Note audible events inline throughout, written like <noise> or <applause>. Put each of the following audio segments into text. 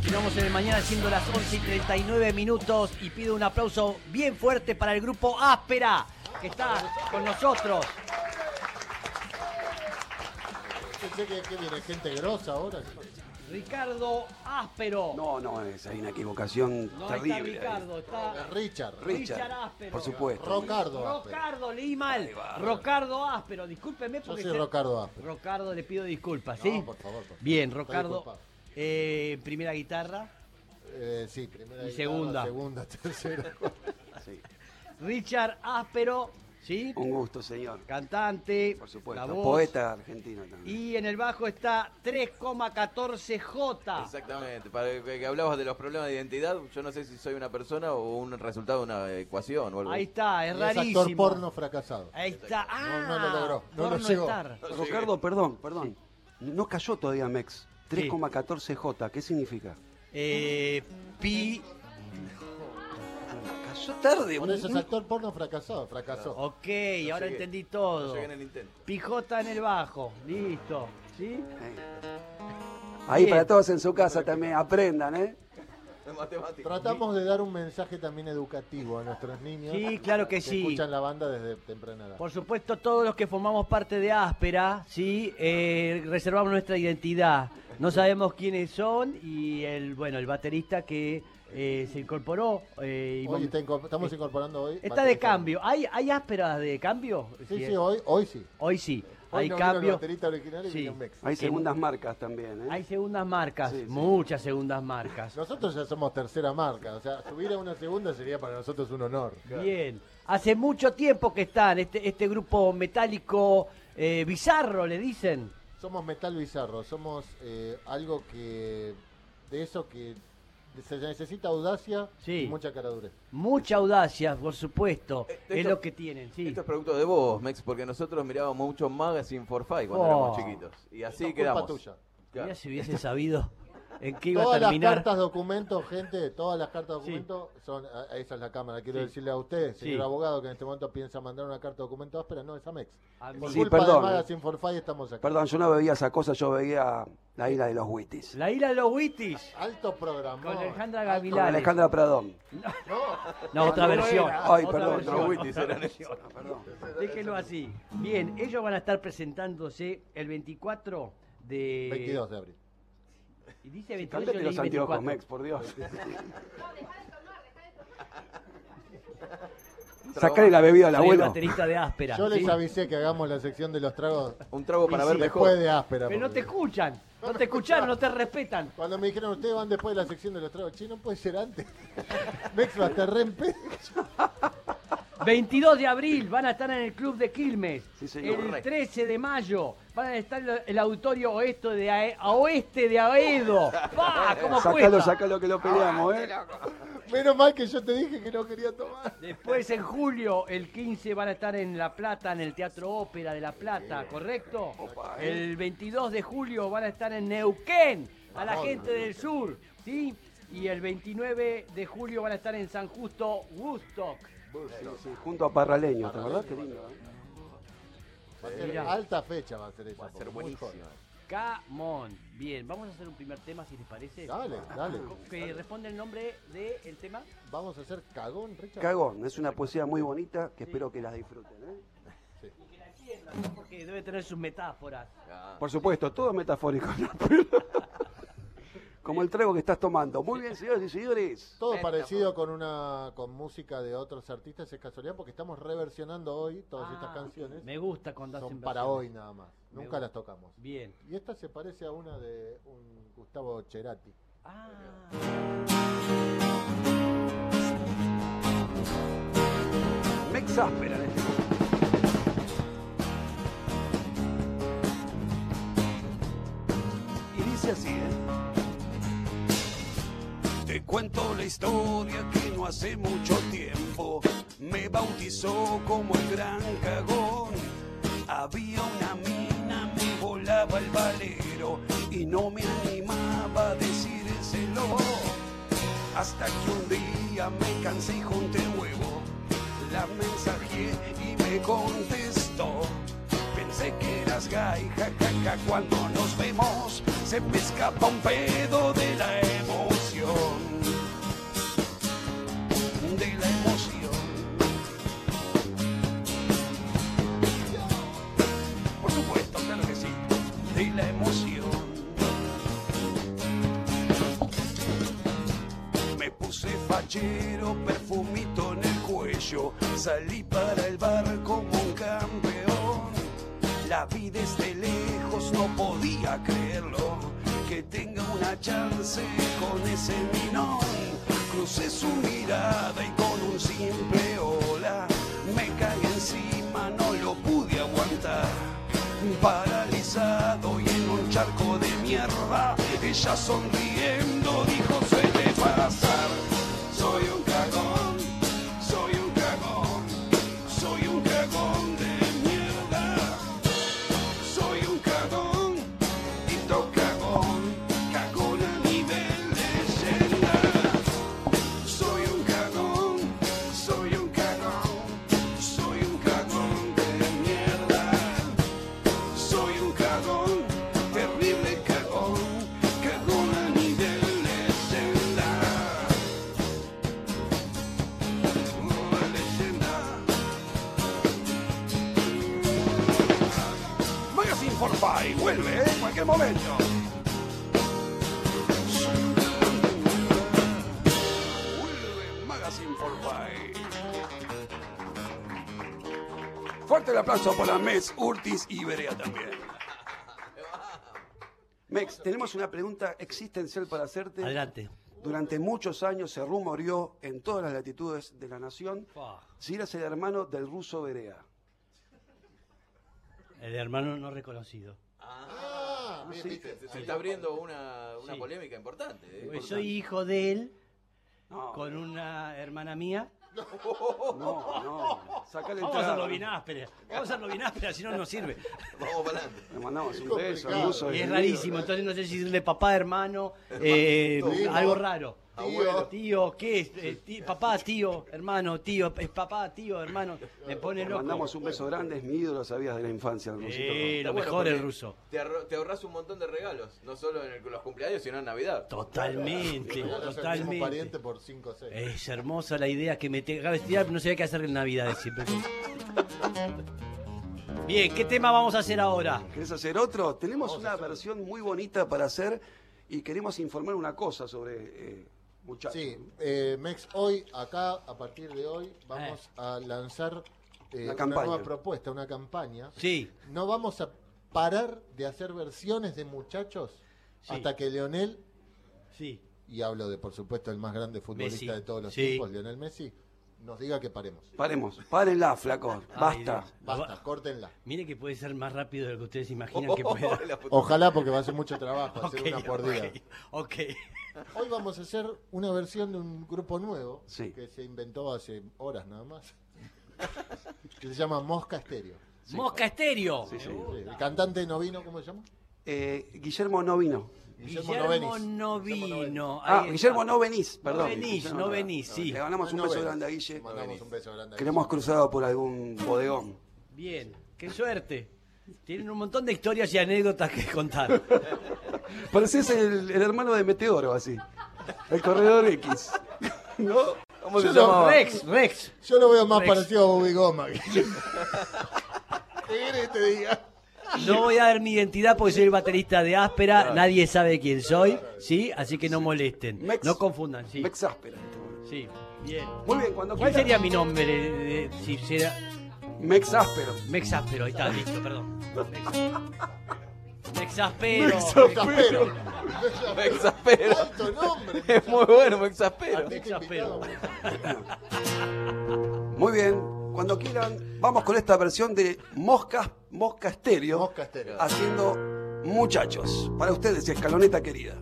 Continuamos en el mañana siendo las 11 y 39 minutos y pido un aplauso bien fuerte para el grupo Áspera que está con nosotros. Pensé que, que viene gente grosa ahora. Ricardo Áspero. No, no, es, hay una equivocación No está terrible. ahí. Ricardo, está Es Richard. Richard, Áspero. por supuesto. Rocardo. Áspero. Rocardo, leí mal. Rocardo Áspero, discúlpeme Yo porque... soy se- Rocardo Áspero. Rocardo, le pido disculpas, No, ¿sí? por favor, por favor. Bien, Está Rocardo. Eh, primera guitarra. Eh, sí, primera Y guitarra, segunda. Segunda, <laughs> tercera. Sí. Richard Áspero, ¿sí? Un gusto, señor. Cantante. Por supuesto. la voz. Poeta argentino también. Y en el bajo está 3,14J. Exactamente, para que, que hablabas de los problemas de identidad, yo no sé si soy una persona o un resultado de una ecuación o algo Ahí está, es Y actor rarísimo. porno fracasado. Ahí está. Ah, No, no lo logró, no lo llegó. Ricardo, perdón, perdón. No cayó todavía Mex. 3,14J, ¿qué significa? Eh, pi. Cayó tarde. Por eso es actor porno fracasado, fracasó. Ok, ahora llegué. entendí No todo. llegué en el intento. Pijota en el bajo. Listo. ¿Sí? Ahí Bien. para todos en su casa también, aprendan, ¿eh? Tratamos de dar un mensaje también educativo a nuestros niños. Sí, claro que sí. escuchan la banda desde temprana edad. Por supuesto, todos los que formamos parte de Áspera, ¿sí? Eh, reservamos nuestra identidad. No sabemos quiénes son y el, bueno, el baterista que eh, se incorporó. eh, y Hoy vamos- está incorpor- estamos incorporando hoy. está de cambio. ¿Hay, ¿Hay ásperas de cambio? Sí, sí, hoy, hoy sí. Hoy sí. Hoy hay no vino el cambio. baterista original y Sí. Hay segundas marcas también, ¿eh? Hay segundas marcas, Sí, sí. muchas segundas marcas. Nosotros ya somos tercera marca, o sea, subir a una segunda sería para nosotros un honor. Bien. Hace mucho tiempo que están este, este grupo metálico eh, bizarro, le dicen. Somos metal bizarro, somos eh, algo que de eso que se necesita audacia Sí. y mucha caradurez. Mucha audacia, por supuesto. Eh, es esto- lo que tienen, sí. Esto es producto de vos, Mex, porque nosotros mirábamos mucho Magazine for Five cuando Oh. éramos chiquitos. Y así quedamos. culpa tuya. Claro. Mira si hubiese sabido en qué iba a Todas las terminar. cartas documentos, gente, todas las cartas Sí. documentos son, a- esa es la cámara. Quiero Sí. decirle a usted, señor Sí. abogado, que en este momento piensa mandar una carta documento áspera, no es Amex. A mí. Por Sí, culpa perdón, de. Magazine for Five estamos aquí. Perdón, yo no bebía esa cosa, yo bebía la isla de los Wittis. La isla de los Wittis. Alto programa. Con Alejandra Gavilán. Dale. Alejandra Pradón. No, otra no versión. era. Ay, otra perdón, versión. Los Wittis eran <laughs> Otra versión. Déjenlo así. Bien, ellos van a estar presentándose el 24 de... 22 de abril. Y dice 28 Cámbiate leí los anteojos, 24. Mex, por Dios. <laughs> Trago- Sacale la bebida al abuelo. baterista de áspera. Yo les ¿sí? avisé que hagamos la sección de los tragos Un trago para Y ver sí, mejor. después de áspera. Pero no te escuchan. No te escucharon, no te respetan. Cuando me dijeron, ustedes van después de la sección de los tragos, che, no puede ser antes. <laughs> Mex va a estar re en pedo. 22 de abril van a estar en el Club de Quilmes. Sí, señor. El 13 de mayo van a estar en el auditorio oeste de, Ae- a oeste de Aedo. <laughs> ¡Pah! ¿Cómo Sácalo, cuesta? sácalo que lo peleamos, ¿eh? Menos mal que yo te dije que no quería tomar. Después en julio, el 15 van a estar en La Plata, en el Teatro Ópera de La Plata, ¿correcto? El 22 de julio van a estar en Neuquén, a la gente del sur, ¿sí? Y el 29 de julio van a estar en San Justo, Woodstock. Sí, sí, junto a Parraleño, ¿te verdad? Qué lindo, ¿eh? Va a ser Mirá. alta fecha va a ser esa. Va a ser porque muy buenísimo. joven. Camón. Bien, vamos a hacer un primer tema si les parece. Dale, dale. Que responde el nombre del tema. Vamos a hacer cagón, Richard. Cagón, es una poesía muy bonita que espero que la disfruten, ¿eh? Porque debe tener sus metáforas. Ah. Por supuesto, todo es metafórico. ¿no? <laughs> Como el trago que estás tomando. Muy bien, señores y señores. Todo parecido con una con música de otros artistas es casualidad porque estamos reversionando hoy todas estas Ah, canciones. Me gusta cuando Son hacen para hoy nada más. Me Nunca gusta. las tocamos. Bien. Y esta se parece a una de un Gustavo Cerati. Ah. Me exaspera en este momento. Y dice así, ¿eh? Cuento la historia que no hace mucho tiempo me bautizó como el gran cagón. Había una mina, me volaba el valero y no me animaba a decírselo. Hasta que un día me cansé y junté huevo. La mensajé y me contestó. Pensé que eras gay, jajaja, cuando nos vemos se me escapa un pedo de la emoción la emoción. Por supuesto, claro que sí, de la emoción. Me puse fachero, perfumito en el cuello, salí para el bar como un campeón. La vi desde lejos, no podía creerlo, que tenga una chance con ese minón Crucé su mirada y con un simple hola me caí encima, no lo pude aguantar. Paralizado y en un charco de mierda, ella sonriendo dijo: Suele pasar. Soy aplauso para Mex, Urtis y Berea también. Mex, tenemos una pregunta existencial para hacerte. Adelante. Durante muchos años se rumoreó en todas las latitudes de la nación si eras el hermano del ruso Berea. El hermano no reconocido. Ah, bien, viste. Se, se está abriendo una, una polémica importante. ¿eh? Pues soy hijo de él No, con una hermana mía. No, no. Sacale el Vamos a hacerlo bien áspera. Vamos a hacerlo bien áspera, si no, no sirve. Vamos para adelante. Le mandamos un beso. Y es rarísimo, entonces no sé si decirle papá, hermano, eh, algo raro. Tío. Tío, ¿qué es? Eh, papá, tío, hermano, tío, es papá, tío, hermano. Me pone loco. mandamos un beso grande, es mi ídolo, sabías de la infancia. el. Eh, lo Está bueno mejor el ruso. Te, te ahorras un montón de regalos, no solo en el- los cumpleaños, sino en Navidad. Totalmente, totalmente. pariente por 5 o 6. Es hermosa la idea que me te acaba de tirar, no sabía qué hacer en Navidades siempre. Bien, ¿qué tema vamos a hacer ahora? ¿Querés hacer otro? Tenemos una versión muy bonita para hacer y queremos informar una cosa sobre eh, muchachos. Sí, eh, Mex, hoy, acá, a partir de hoy, vamos a lanzar eh, Una nueva propuesta, una campaña. Sí, No vamos a parar de hacer versiones de muchachos Sí. hasta que Leonel, sí. y hablo de, por supuesto, el más grande futbolista Messi. de todos los Sí. tiempos, Leonel Messi, nos diga que paremos. Paremos, párenla, flaco, basta. Basta, córtenla. Mire que puede ser más rápido de lo que ustedes imaginan que pueda. Ojalá, porque va a ser mucho trabajo, <laughs> hacer Ok, una por día. ok. Hoy vamos a hacer una versión de un grupo nuevo Sí. que se inventó hace horas nada más, que se llama Mosca Estéreo. Mosca estéreo. Sí, sí. Sí, El cantante no vino, ¿cómo se llama? Eh, Guillermo no vino. Guillermo, Guillermo no Guillermo Novenis. vino. Ah, Ahí Guillermo está. no venís, perdón. venís, Guillermo no venís, sí. Le mandamos un No beso venís. grande a Guille. Mandamos un beso grande. a Que lo hemos Guille. cruzado por algún bodegón. Bien, qué suerte. Tienen un montón de historias y anécdotas que contar. <laughs> Pareces el, el hermano de Meteoro, así. El corredor X. <laughs> ¿No? ¿Cómo se Yo lo- llamaba? Rex, Rex. Yo lo veo más Rex. parecido a Bobby Goma. Guille. ¿Qué querés que <laughs> te diga? No voy a dar mi identidad porque soy el baterista de Áspera. Nadie sabe quién soy, ¿sí? Así que no molesten. Mex- No confundan, sí. Mex Áspera. Sí, bien. Muy bien, cuando ¿Cuál sería mi nombre de- de- si será Mex Áspero. Mex Áspero? Ahí está, listo, perdón. Mex Áspero. Mex Exaspero. Me exaspero. Alto <laughs> nombre. Es muy bueno, me exaspero. Mex Áspero. Muy bien, cuando quieran, vamos con esta versión de Mosca, Mosca Estéreo. Mosca Estéreo. Haciendo muchachos. Para ustedes, escaloneta querida.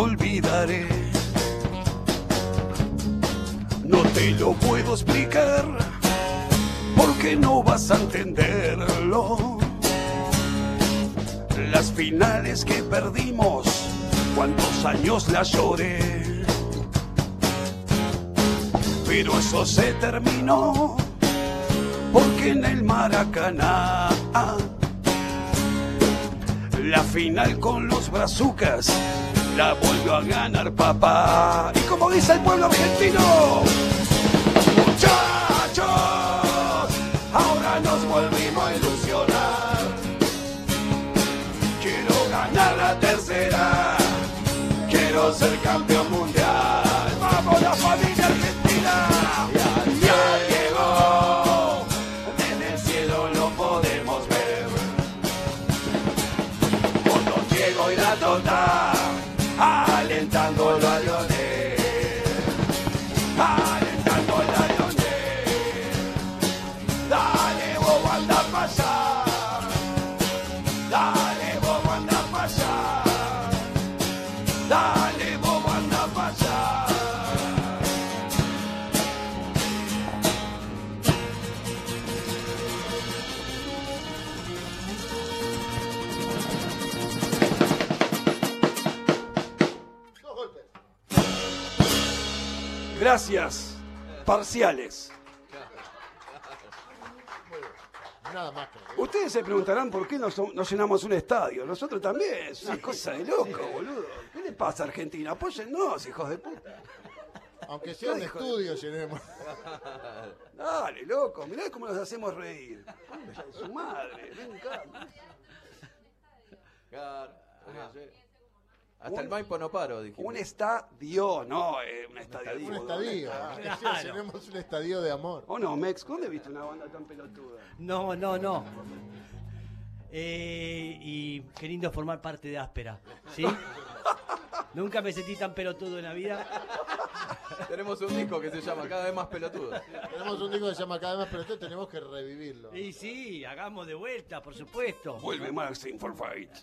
Olvidaré. No te lo puedo explicar porque no vas a entenderlo. Las finales que perdimos, cuántos años las lloré pero eso se terminó porque en el Maracaná la final con los brazucas la volvió a ganar papá. Y como dice el pueblo argentino, muchachos, ahora nos volvimos a ilusionar. Quiero ganar la tercera, quiero ser campeón mundial. ¡Vamos la familia argentina! Ya llegó, en el cielo lo podemos ver. Gracias. Parciales. Nada más que. Ustedes se preguntarán por qué no, son- no llenamos un estadio. Nosotros también. Es una cosa de loco, boludo. ¿Qué le pasa a Argentina? Apóyennos, hijos de puta. Aunque sea un estudio, llenemos. Dale, loco. Mirá cómo nos hacemos reír. Su madre. Me encanta. Claro, Hasta el Maipo no paro, dijimos. Un estadio, no eh, un estadio. Un estadio. Claro. llenemos un estadio de amor. ¿O no, Mex? ¿Dónde viste una banda tan pelotuda? No, no, no. Eh, y qué lindo formar parte de Áspera, ¿sí? <laughs> Nunca me sentí tan pelotudo en la vida. Tenemos un disco que se llama Cada vez más pelotudo. Tenemos un disco que se llama Cada vez más, pero esto tenemos que revivirlo. Y sí, hagamos de vuelta, por supuesto. Vuelve Maxim for Fight. <laughs>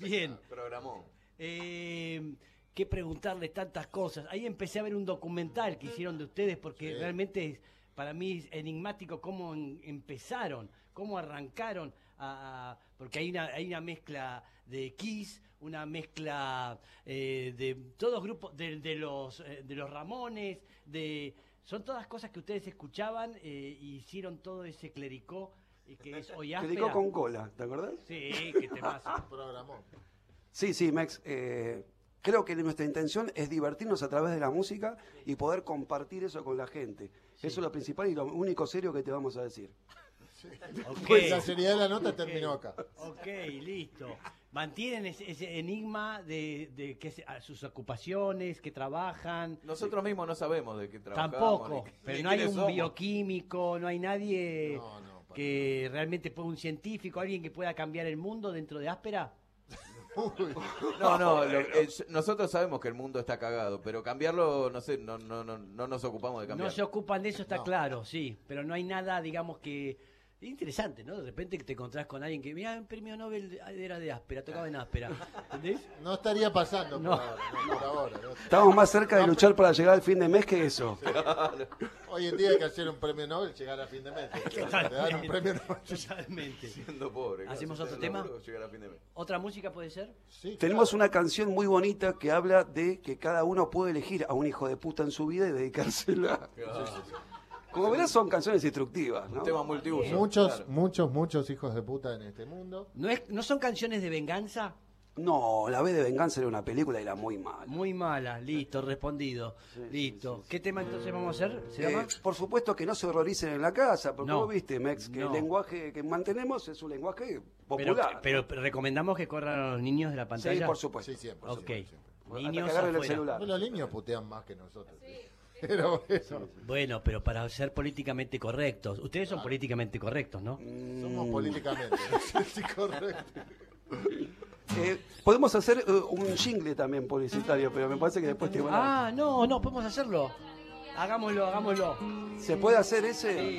Bien. Programó. Eh, qué preguntarle tantas cosas. Ahí empecé a ver un documental que hicieron de ustedes porque Sí. realmente es, para mí es enigmático cómo en- empezaron, cómo arrancaron, a- a- porque hay una, hay una mezcla de Kiss, una mezcla eh, de todos grupos, de, de los, eh, de los Ramones, de son todas cosas que ustedes escuchaban eh, y hicieron todo ese clericó y que es hoy Clicó áspera. con cola, ¿te acordás? Sí, que te <laughs> pasa. Programó. Sí, sí, Mex. eh, creo que nuestra intención es divertirnos a través de la música y poder compartir eso con la gente. Eso es lo principal y lo único serio que te vamos a decir. Ok. Pues la seriedad de la nota terminó acá. Ok, listo. Mantienen ese, ese enigma de, de que se- sus ocupaciones, que trabajan. Nosotros mismos no sabemos de qué trabajamos. Tampoco, ni- pero ni no hay un somos. bioquímico, no hay nadie No, no, que realmente pueda, un científico, alguien que pueda cambiar el mundo dentro de Áspera. <laughs> No, no, lo- eh, nosotros sabemos que el mundo está cagado, pero cambiarlo, no sé, no, no, no, no nos ocupamos de No cambiarlo. se ocupan de eso, está No. claro, sí, pero no hay nada, digamos que... es Interesante, ¿no? De repente que te encontrás con alguien que, mira, un premio Nobel era de áspera, tocaba en áspera. ¿Entendés? <laughs> No estaría pasando No. por ahora. No, por ahora. no. Estamos más cerca de luchar para llegar al fin de mes que eso. <laughs> Hoy en día hay que hacer un premio Nobel llegar a fin de mes. <laughs> Te dan un premio Nobel. Totalmente. Siendo pobre. claro, ¿Hacemos si otro tema? laburo, llegar a fin de mes. ¿Otra música puede ser? Sí, Tenemos claro. una canción muy bonita que habla de que cada uno puede elegir a un hijo de puta en su vida y dedicársela. Como verás, son canciones instructivas, ¿no? Un tema multiuso. Muchos, claro. muchos, muchos hijos de puta en este mundo. ¿No, es, ¿No son canciones de venganza? No, La B de Venganza era una película y era muy mala. Muy malas, listo, respondido. listo. ¿Qué tema entonces vamos a hacer? ¿Se Eh, llama? por supuesto que no se horroricen en la casa, porque No. vos viste, Mex, que No. el lenguaje que mantenemos es un lenguaje popular. pero recomendamos que corran a los niños de la pantalla. sí, por supuesto. Sí, siempre. Ok. siempre, siempre. Hasta Niños que agarren el celular. Bueno, los niños putean más que nosotros. Pero bueno, Bueno, pero para ser políticamente correctos. Ustedes son políticamente correctos, ¿no? Mm. somos políticamente. No sé si correcto. Eh, podemos hacer eh, un jingle también publicitario, pero me parece que después te van a... Ah, no, no, podemos hacerlo. Hagámoslo, hagámoslo. ¿Se puede hacer ese? Sí.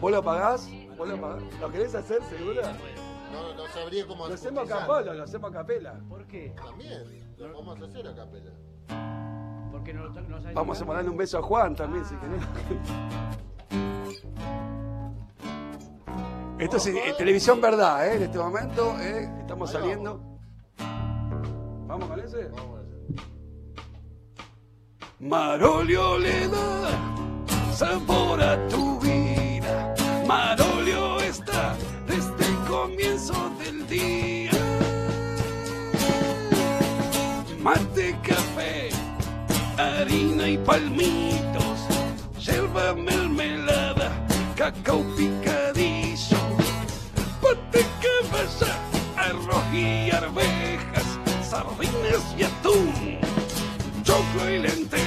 ¿Vos lo pagás? ¿Vos lo pagás? ¿Lo querés hacer, segura? No, no sabría cómo Lo hacemos a capela, lo hacemos a capela. ¿Por qué? También, lo vamos a hacer a capela. Porque no, no sabes Vamos a mandarle un beso a Juan también, si querés. Esto es eh, televisión verdad, ¿eh? En este momento eh, estamos Ahí saliendo. ¿Vamos con ese? Vamos a hacer. Marolio le da sabor a tu vida. Marolio está desde el comienzo del día. Harina y palmitos, yerba mermelada, cacao picadillo, pate cabeza, arroz y arvejas, sardinas y atún, choclo y lentejas.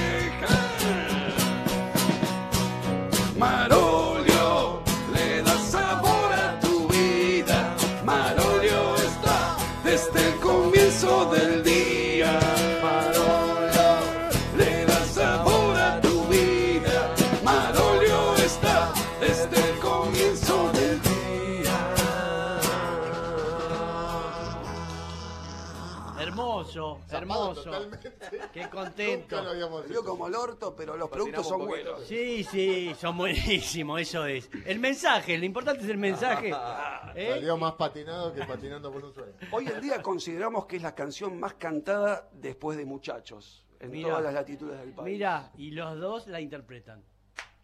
Hermoso. Qué contento. Nunca lo habíamos hecho. como el orto, pero los productos son buenos. Sí, sí, son buenísimos, eso es. El mensaje, lo importante es el mensaje. <laughs> ¿eh? Salió más patinado que patinando por un sueño. Hoy en día consideramos que es la canción más cantada después de Muchachos, en todas las latitudes del país. Mira, y los dos la interpretan.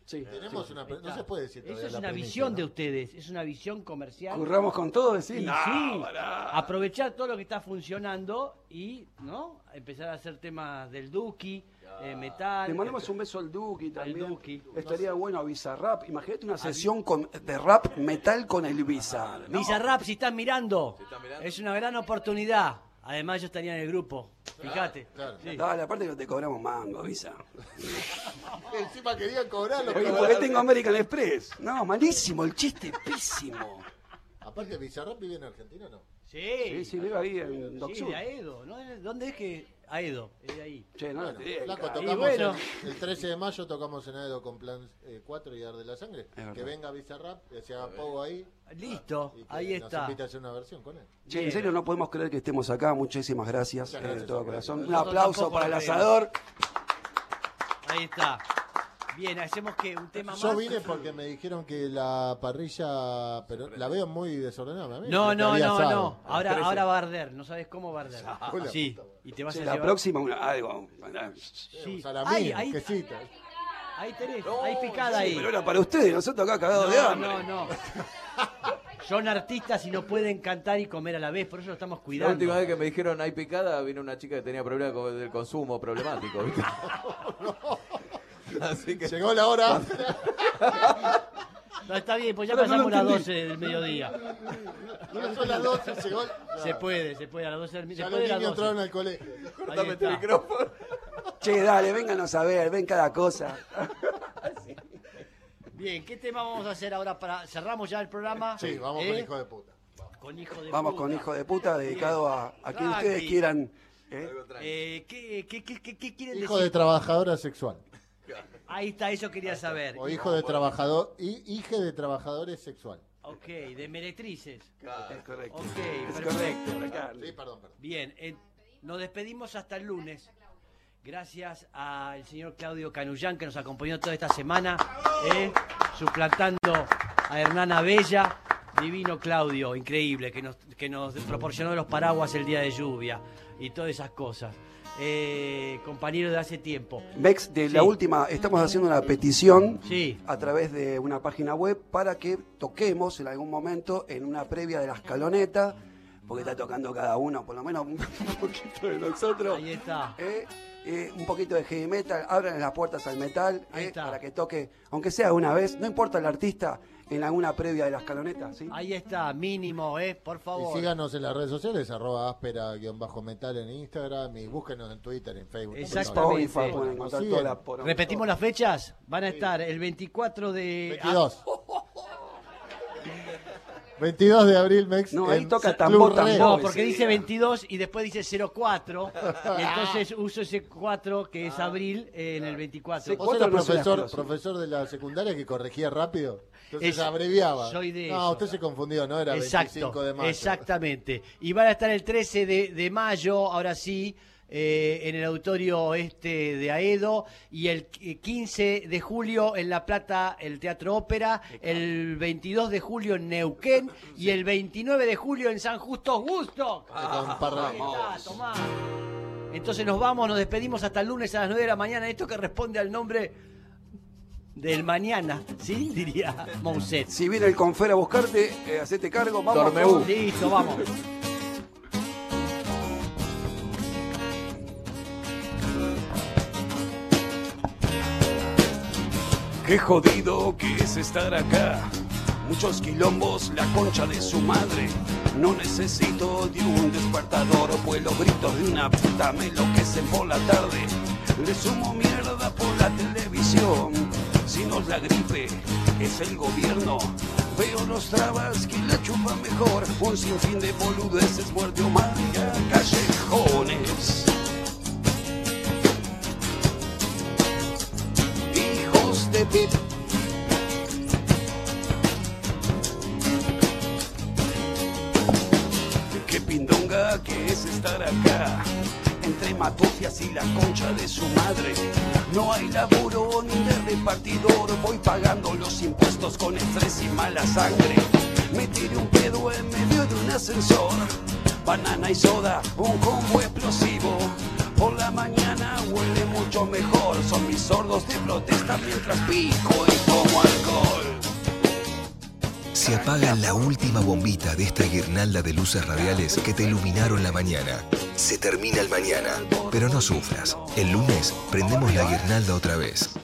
Sí. Tenemos una. pre- No se puede decir Eso es la una primicia, visión ¿no? de ustedes, es una visión comercial. Curramos con todo, decir. No, sí, aprovechar todo lo que está funcionando y no empezar a hacer temas del Duki, eh, metal. Le mandamos un beso al Duki también. Duki. Estaría bueno a Bizarrap. Imagínate una sesión con, de rap metal con el Bizarrap. ¿no? Bizarrap, si están mirando, están mirando. es una gran oportunidad. Además, yo estaría en el grupo. Fíjate. claro. Sí. Dale, aparte que te cobramos mango, Visa. <laughs> Encima querían cobrarlo. Oye, ¿por qué tengo American Express? No, malísimo, el chiste pésimo. Aparte, Bizarrap vive en Argentina, ¿no? Sí, Sí, sí, vive ahí en Sí, Doc Sur. de Aedo. ¿no? ¿Dónde es que? Aedo, es de ahí. Che, no, Bueno, te flaco. Y bueno. el, el 13 de mayo tocamos en Aedo con Plan eh, 4 y Ar de la Sangre. verdad. Que venga Bizarrap, que se haga Pogo ahí. Listo, y que ahí nos está. invite a hacer una versión con él. Che, en serio no podemos creer que estemos acá. Muchísimas gracias, Muchas eh, gracias, de todo corazón. Un Nosotros aplauso tampoco para el lo creemos. asador. Ahí está. Bien, hacemos que un tema más. Yo vine porque me dijeron que la parrilla, pero la veo muy desordenada. a mí No, no, no, asado. no. Ahora, ahora va a arder. No sabes cómo va a arder. la Sí. Y te vas a la llevar- próxima, una, algo. Sí. Un salamín, Ay, ahí, quesito. ahí tenés, ahí picada ahí. Pero era para ustedes, nosotros acá cagados de No, hambre. no, no. Son artistas y no pueden cantar y comer a la vez, por eso lo estamos La cuidando. última vez que me dijeron hay picada, vino una chica que tenía problemas con el consumo problemático, ¿viste? <laughs> Así que Llegó la hora. No, está bien, pues ya pasamos las entendí. 12 del mediodía. No son las 12, llegó. Se puede, se puede a las 12 del Ya Después los niños 12. entraron al colegio. Cortame este está. micrófono. Che, dale, vénganos a ver, ven cada cosa. Bien, ¿qué tema vamos a hacer ahora para cerramos ya el programa? Sí, vamos ¿Eh? con hijo de puta. Con hijo de Vamos puta. con Hijo de Puta, dedicado a, a quien ustedes quieran. ¿eh? Eh, ¿qué, qué, qué, qué- qué quieren Hijo decir? de trabajadora sexual. Ahí está, eso quería saber. O hijo de trabajador. y Hije de trabajadores sexual. Ok, de meretrices. Es correcto. Ok, es perfecto. correcto, Ricardo. Sí, perdón, perdón. Bien, eh, nos despedimos hasta el lunes. Gracias al señor Claudio Canullán que nos acompañó toda esta semana, eh, suplantando a Hernana Bella. Divino Claudio, increíble, que nos, que nos proporcionó los paraguas el día de lluvia y todas esas cosas. Eh, compañero de hace tiempo. Mex, de Sí. la última, estamos haciendo una petición Sí, a través de una página web para que toquemos en algún momento en una previa de la escaloneta, porque está tocando cada uno, por lo menos un <laughs> poquito de nosotros. ahí está. Eh, eh, un poquito de heavy metal, abran las puertas al metal Ahí eh, está. para que toque, aunque sea una vez, no importa el artista, en alguna previa de la escaloneta, ¿sí? Ahí está, mínimo, eh, por Y favor. síganos en las redes sociales, arroba áspera-metal en Instagram y búsquenos en Twitter, en Facebook. Exactamente. Spotify, poronga. Repetimos las fechas. Van a estar el 24 de 22. 22 de abril, Mex. No, ahí toca tambor, tambor. No, porque dice día. 22 y después dice 04. y <laughs> entonces uso ese 4 que Ah. es abril eh, en el 24. Sí, Vos eras profesor, profesor de la secundaria que corregía rápido. Entonces Es- abreviaba. soy de no, eso. usted se confundió, no era 25 de mayo. exactamente. Y van a estar el 13 de, de mayo, ahora sí, eh, en el auditorio este de Aedo, y el qu- 15 de julio en La Plata, el Teatro Ópera, el 22 de julio en Neuquén, y el 29 de julio en San Justo Gusto. Tomá. Entonces nos vamos, nos despedimos hasta el lunes a las 9 de la mañana. Esto que responde al nombre del mañana, ¿sí? <laughs> Diría Mousset. Si viene el confer a buscarte, eh, hacete cargo, vamos. Con- Listo, vamos. Qué jodido que es estar acá. Muchos quilombos, la concha de su madre. No necesito de un despertador, pues los gritos de una puta me enloquecen por la tarde. Le sumo mierda por la televisión. Si no es la gripe, es el gobierno. Veo los trabas que la chupa mejor. Un sinfín de boludeces muerde o callejones. Qué pindonga que es estar acá. Entre matofias y la concha de su madre. No hay laburo ni de repartidor. Voy pagando los impuestos con estrés y mala sangre. Me tiré un pedo en medio de un ascensor. Banana y soda, un combo explosivo. Por la mañana mejor. Son mis sordos de protesta mientras pico y tomo alcohol. Se apaga la última bombita de esta guirnalda de luces radiales que te iluminaron la mañana. Se termina el mañana, pero no sufras. El lunes prendemos la guirnalda otra vez.